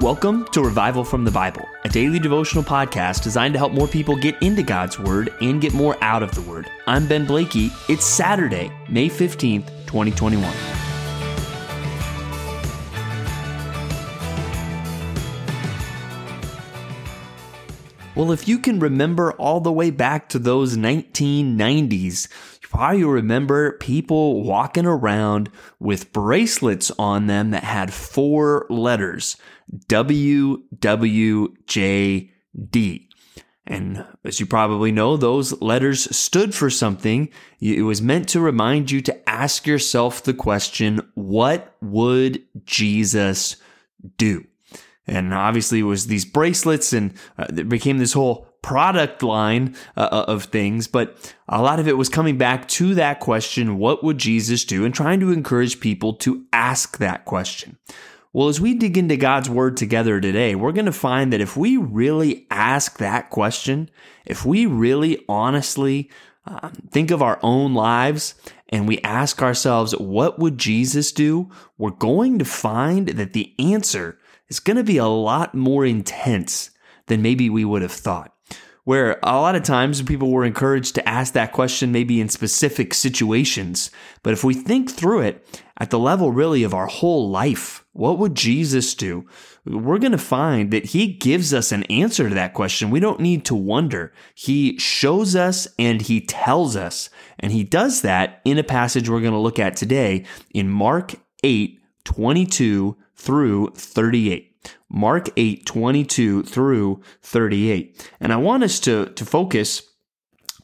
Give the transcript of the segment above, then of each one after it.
Welcome to Revival from the Bible, a daily devotional podcast designed to help more people get into God's Word and get more out of the Word. I'm Ben Blakey. It's Saturday, May 15th, 2021. Well, if you can remember all the way back to those 1990s, probably remember people walking around with bracelets on them that had four letters. WWJD. And as you probably know, those letters stood for something. It was meant to remind you to ask yourself the question, what would Jesus do? And obviously it was these bracelets and uh, it became this whole product line uh, uh, of things, but a lot of it was coming back to that question, what would Jesus do? And trying to encourage people to ask that question. Well, as we dig into God's word together today, we're going to find that if we really ask that question, if we really honestly um, think of our own lives and we ask ourselves, what would Jesus do? We're going to find that the answer is going to be a lot more intense than maybe we would have thought where a lot of times people were encouraged to ask that question maybe in specific situations. But if we think through it at the level really of our whole life, what would Jesus do? We're going to find that he gives us an answer to that question. We don't need to wonder. He shows us and he tells us. And he does that in a passage we're going to look at today in Mark 8, 22 through 38. Mark 8, 22 through 38. And I want us to, to focus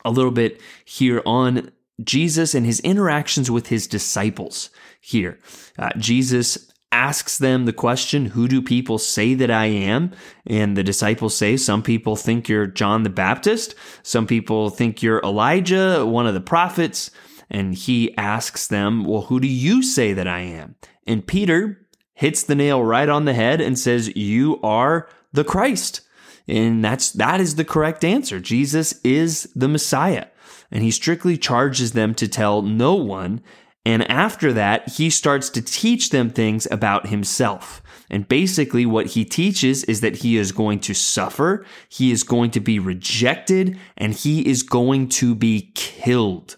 a little bit here on Jesus and his interactions with his disciples here. Uh, Jesus asks them the question, Who do people say that I am? And the disciples say, Some people think you're John the Baptist. Some people think you're Elijah, one of the prophets. And he asks them, Well, who do you say that I am? And Peter hits the nail right on the head and says, You are the Christ. And that's, that is the correct answer. Jesus is the Messiah. And he strictly charges them to tell no one. And after that, he starts to teach them things about himself. And basically, what he teaches is that he is going to suffer, he is going to be rejected, and he is going to be killed.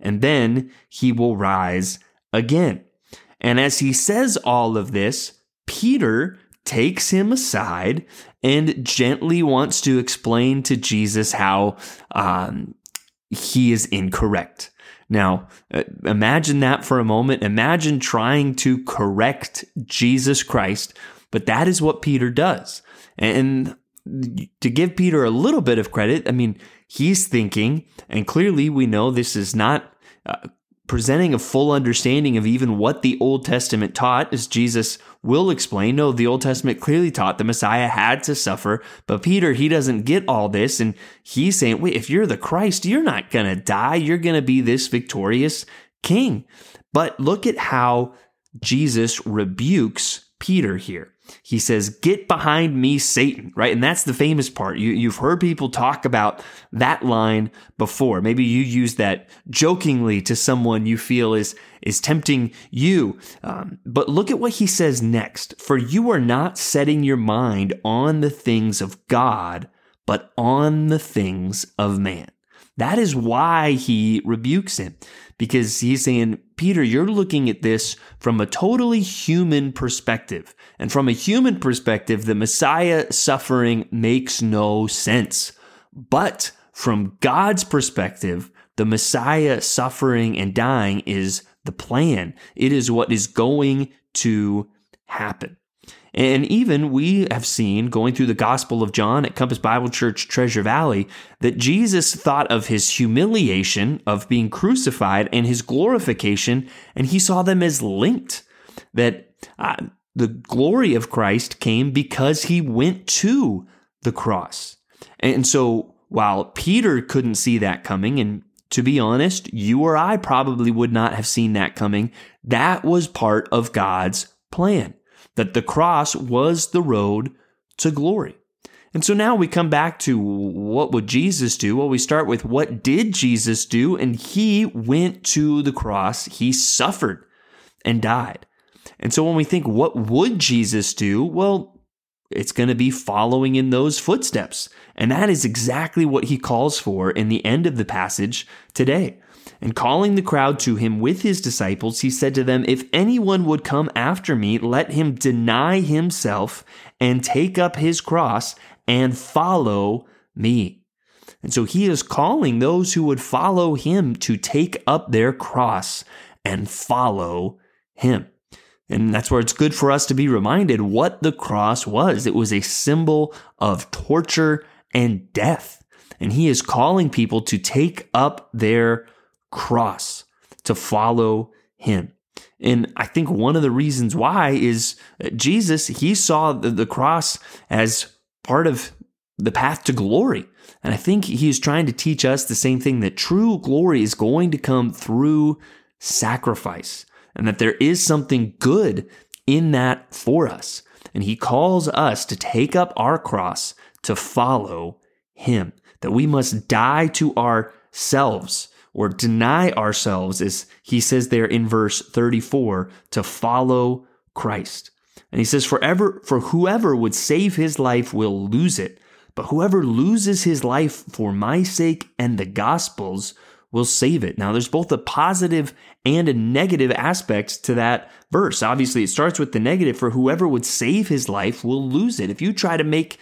And then he will rise again. And as he says all of this, Peter takes him aside and gently wants to explain to Jesus how um, he is incorrect. Now, uh, imagine that for a moment. Imagine trying to correct Jesus Christ, but that is what Peter does. And to give Peter a little bit of credit, I mean, he's thinking, and clearly we know this is not uh, presenting a full understanding of even what the Old Testament taught, as Jesus will explain. No, the Old Testament clearly taught the Messiah had to suffer, but Peter, he doesn't get all this. And he's saying, wait, if you're the Christ, you're not going to die. You're going to be this victorious king. But look at how Jesus rebukes Peter here. He says, Get behind me, Satan, right? And that's the famous part. You, have heard people talk about that line before. Maybe you use that jokingly to someone you feel is, is tempting you. Um, but look at what he says next. For you are not setting your mind on the things of God, but on the things of man. That is why he rebukes him because he's saying, Peter, you're looking at this from a totally human perspective. And from a human perspective, the Messiah suffering makes no sense. But from God's perspective, the Messiah suffering and dying is the plan. It is what is going to happen. And even we have seen going through the Gospel of John at Compass Bible Church Treasure Valley that Jesus thought of his humiliation of being crucified and his glorification, and he saw them as linked. That uh, the glory of Christ came because he went to the cross. And so while Peter couldn't see that coming, and to be honest, you or I probably would not have seen that coming, that was part of God's plan that the cross was the road to glory. And so now we come back to what would Jesus do? Well, we start with what did Jesus do? And he went to the cross, he suffered and died. And so when we think, what would Jesus do? Well, it's going to be following in those footsteps. And that is exactly what he calls for in the end of the passage today. And calling the crowd to him with his disciples, he said to them, If anyone would come after me, let him deny himself and take up his cross and follow me. And so he is calling those who would follow him to take up their cross and follow him. And that's where it's good for us to be reminded what the cross was. It was a symbol of torture and death. And he is calling people to take up their cross, to follow him. And I think one of the reasons why is uh, Jesus, he saw the, cross as part of the path to glory. And I think he's trying to teach us the same thing that true glory is going to come through sacrifice and that there is something good in that for us. And he calls us to take up our cross to follow him, that we must die to ourselves or deny ourselves, as he says there in verse 34, to follow Christ. And he says, Forever, for whoever would save his life will lose it, but whoever loses his life for my sake and the gospel's will save it. Now, there's both a positive and a negative aspect to that verse. Obviously, it starts with the negative for whoever would save his life will lose it. If you try to make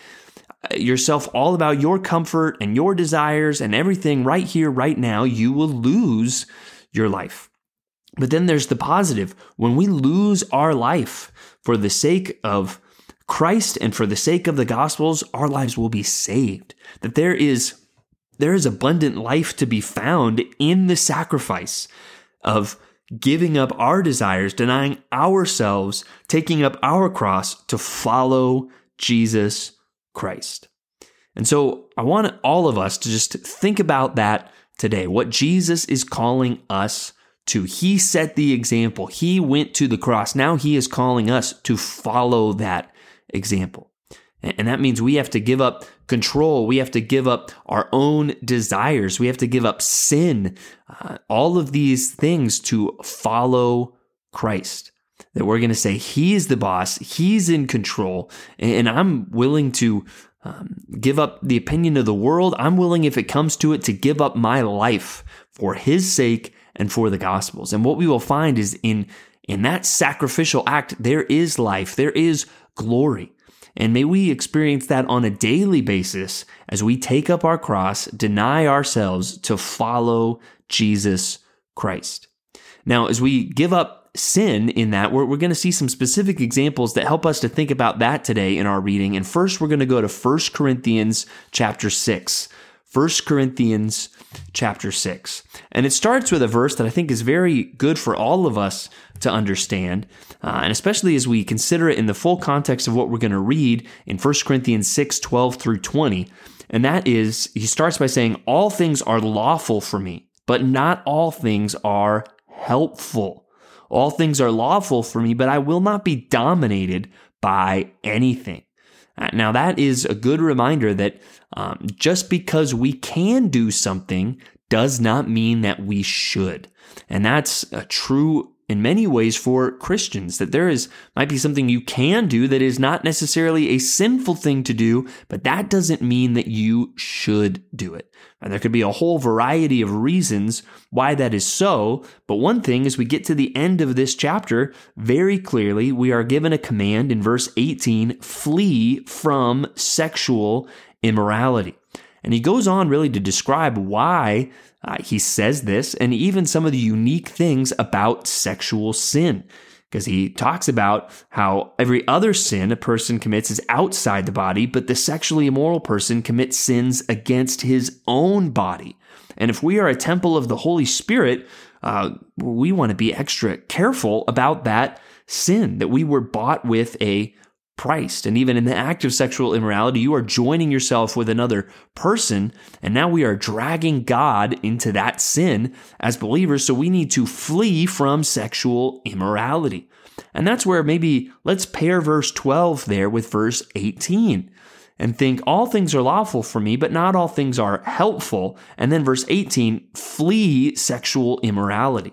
yourself all about your comfort and your desires and everything right here, right now, you will lose your life. But then there's the positive. When we lose our life for the sake of Christ and for the sake of the gospels, our lives will be saved. That there is there is abundant life to be found in the sacrifice of giving up our desires, denying ourselves, taking up our cross to follow Jesus Christ. And so I want all of us to just think about that today, what Jesus is calling us to. He set the example, He went to the cross. Now He is calling us to follow that example. And that means we have to give up control. We have to give up our own desires. We have to give up sin, uh, all of these things to follow Christ. That we're going to say, he's the boss, He's in control, and I'm willing to um, give up the opinion of the world. I'm willing, if it comes to it, to give up my life for His sake and for the Gospels. And what we will find is in in that sacrificial act, there is life, there is glory. And may we experience that on a daily basis as we take up our cross, deny ourselves to follow Jesus Christ. Now, as we give up sin in that, we're, we're going to see some specific examples that help us to think about that today in our reading. And first, we're going to go to 1 Corinthians chapter 6. 1 Corinthians chapter 6. And it starts with a verse that I think is very good for all of us to understand, uh, and especially as we consider it in the full context of what we're going to read in 1 Corinthians 6 12 through 20. And that is, he starts by saying, All things are lawful for me, but not all things are helpful. All things are lawful for me, but I will not be dominated by anything. Uh, now, that is a good reminder that um, just because we can do something does not mean that we should. And that's a true in many ways for Christians that there is might be something you can do that is not necessarily a sinful thing to do, but that doesn't mean that you should do it. And there could be a whole variety of reasons why that is so, but one thing as we get to the end of this chapter, very clearly we are given a command in verse 18, flee from sexual immorality. And he goes on really to describe why uh, he says this and even some of the unique things about sexual sin. Because he talks about how every other sin a person commits is outside the body, but the sexually immoral person commits sins against his own body. And if we are a temple of the Holy Spirit, uh, we want to be extra careful about that sin, that we were bought with a Christ. And even in the act of sexual immorality, you are joining yourself with another person. And now we are dragging God into that sin as believers. So we need to flee from sexual immorality. And that's where maybe let's pair verse 12 there with verse 18 and think all things are lawful for me, but not all things are helpful. And then verse 18, flee sexual immorality.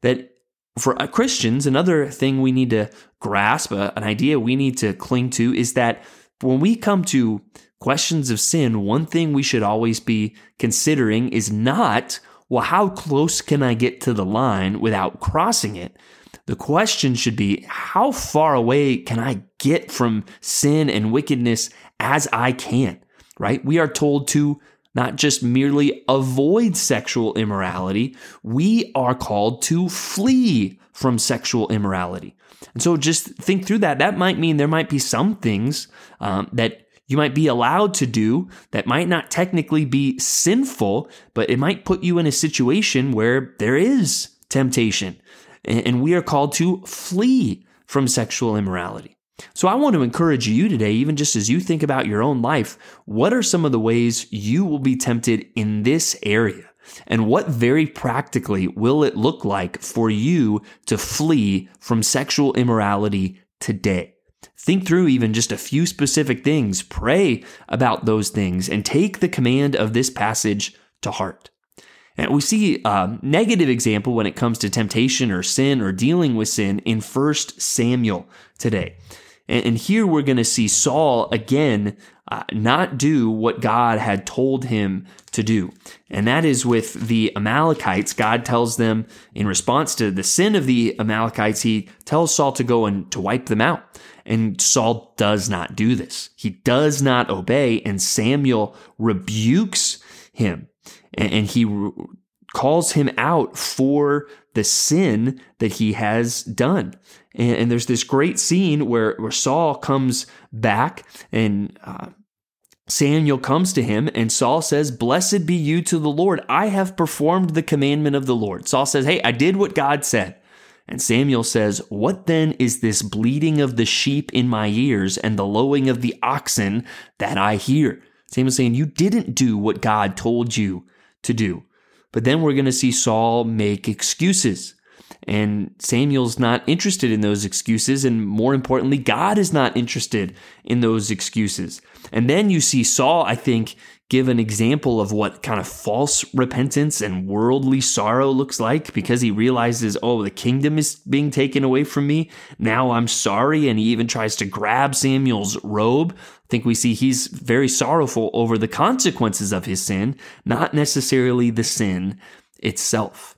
That for Christians, another thing we need to grasp, uh, an idea we need to cling to, is that when we come to questions of sin, one thing we should always be considering is not, well, how close can I get to the line without crossing it? The question should be, how far away can I get from sin and wickedness as I can? Right? We are told to not just merely avoid sexual immorality, we are called to flee from sexual immorality. And so just think through that. That might mean there might be some things um, that you might be allowed to do that might not technically be sinful, but it might put you in a situation where there is temptation. And we are called to flee from sexual immorality. So I want to encourage you today, even just as you think about your own life, what are some of the ways you will be tempted in this area? And what very practically will it look like for you to flee from sexual immorality today? Think through even just a few specific things, pray about those things, and take the command of this passage to heart. And we see a negative example when it comes to temptation or sin or dealing with sin in 1 Samuel today. And, here we're going to see Saul again uh, not do what God had told him to do. And that is with the Amalekites. God tells them in response to the sin of the Amalekites, he tells Saul to go and to wipe them out. And Saul does not do this. He does not obey. And Samuel rebukes him and, and he re- calls him out for the sin that he has done. And, and there's this great scene where, where Saul comes back and uh, Samuel comes to him and Saul says, Blessed be you to the Lord. I have performed the commandment of the Lord. Saul says, Hey, I did what God said. And Samuel says, What then is this bleating of the sheep in my ears and the lowing of the oxen that I hear? Samuel's saying, You didn't do what God told you to do. But then we're going to see Saul make excuses. And Samuel's not interested in those excuses. And more importantly, God is not interested in those excuses. And then you see Saul, I think, give an example of what kind of false repentance and worldly sorrow looks like because he realizes, oh, the kingdom is being taken away from me. Now I'm sorry. And he even tries to grab Samuel's robe. I think we see he's very sorrowful over the consequences of his sin, not necessarily the sin itself.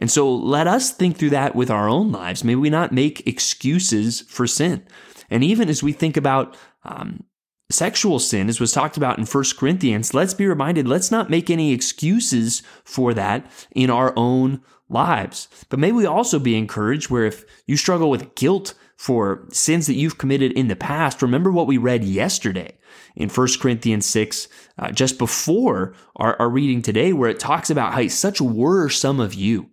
And so let us think through that with our own lives. May we not make excuses for sin. And even as we think about um, sexual sin, as was talked about in 1 Corinthians, let's be reminded, let's not make any excuses for that in our own lives. But may we also be encouraged where if you struggle with guilt for sins that you've committed in the past, remember what we read yesterday in 1 Corinthians 6, uh, just before our, our reading today, where it talks about how such were some of you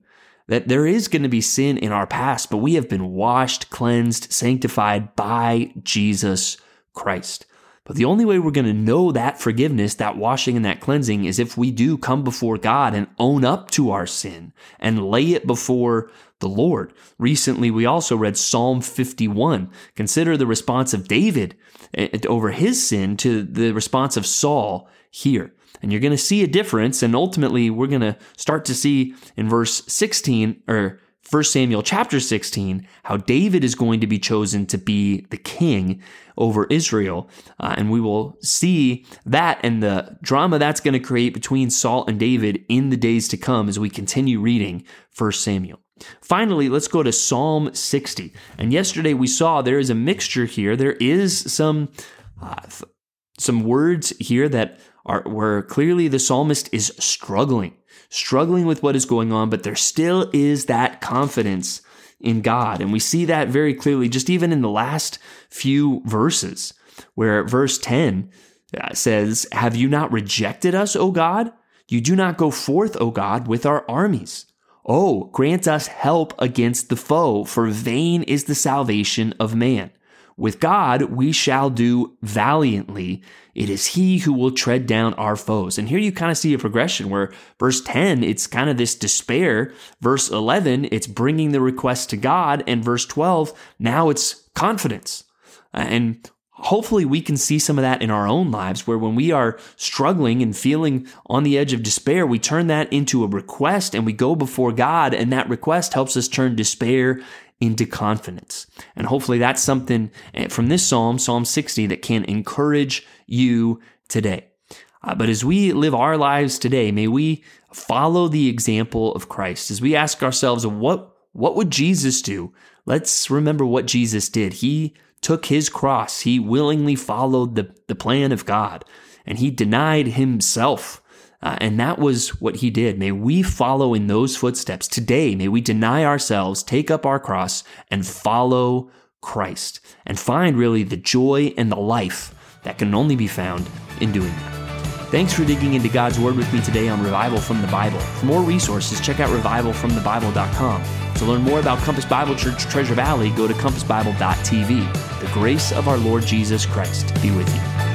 that there is going to be sin in our past, but we have been washed, cleansed, sanctified by Jesus Christ. But the only way we're going to know that forgiveness, that washing, and that cleansing is if we do come before God and own up to our sin and lay it before the Lord. Recently, we also read Psalm 51. Consider the response of David eh, over his sin to the response of Saul here. And you're going to see a difference. And ultimately, we're going to start to see in verse 16 or 1 Samuel chapter 16 how David is going to be chosen to be the king over Israel. Uh, and we will see that and the drama that's going to create between Saul and David in the days to come as we continue reading 1 Samuel. Finally, let's go to Psalm 60. And yesterday we saw there is a mixture here. There is some uh, some words here that are where clearly the psalmist is struggling, struggling with what is going on, but there still is that confidence in God. And we see that very clearly just even in the last few verses, where verse 10 uh, says, Have you not rejected us, O God? You do not go forth, O God, with our armies. Oh, grant us help against the foe, for vain is the salvation of man. With God, we shall do valiantly. It is He who will tread down our foes. And here you kind of see a progression where verse 10, it's kind of this despair. Verse 11, it's bringing the request to God. And verse 12, now it's confidence. Uh, and hopefully we can see some of that in our own lives where when we are struggling and feeling on the edge of despair, we turn that into a request and we go before God. And that request helps us turn despair into confidence. And hopefully that's something eh, from this psalm, Psalm 60, that can encourage you today. Uh, but as we live our lives today, may we follow the example of Christ. As we ask ourselves, what, what would Jesus do? Let's remember what Jesus did. He took his cross, he willingly followed the, the plan of God, and he denied himself. Uh, and that was what he did. May we follow in those footsteps today. May we deny ourselves, take up our cross, and follow Christ and find really the joy and the life that can only be found in doing that. Thanks for digging into God's Word with me today on Revival from the Bible. For more resources, check out revivalfromthebible.com. To learn more about Compass Bible Church Treasure Valley, go to compassbible.tv. The grace of our Lord Jesus Christ be with you.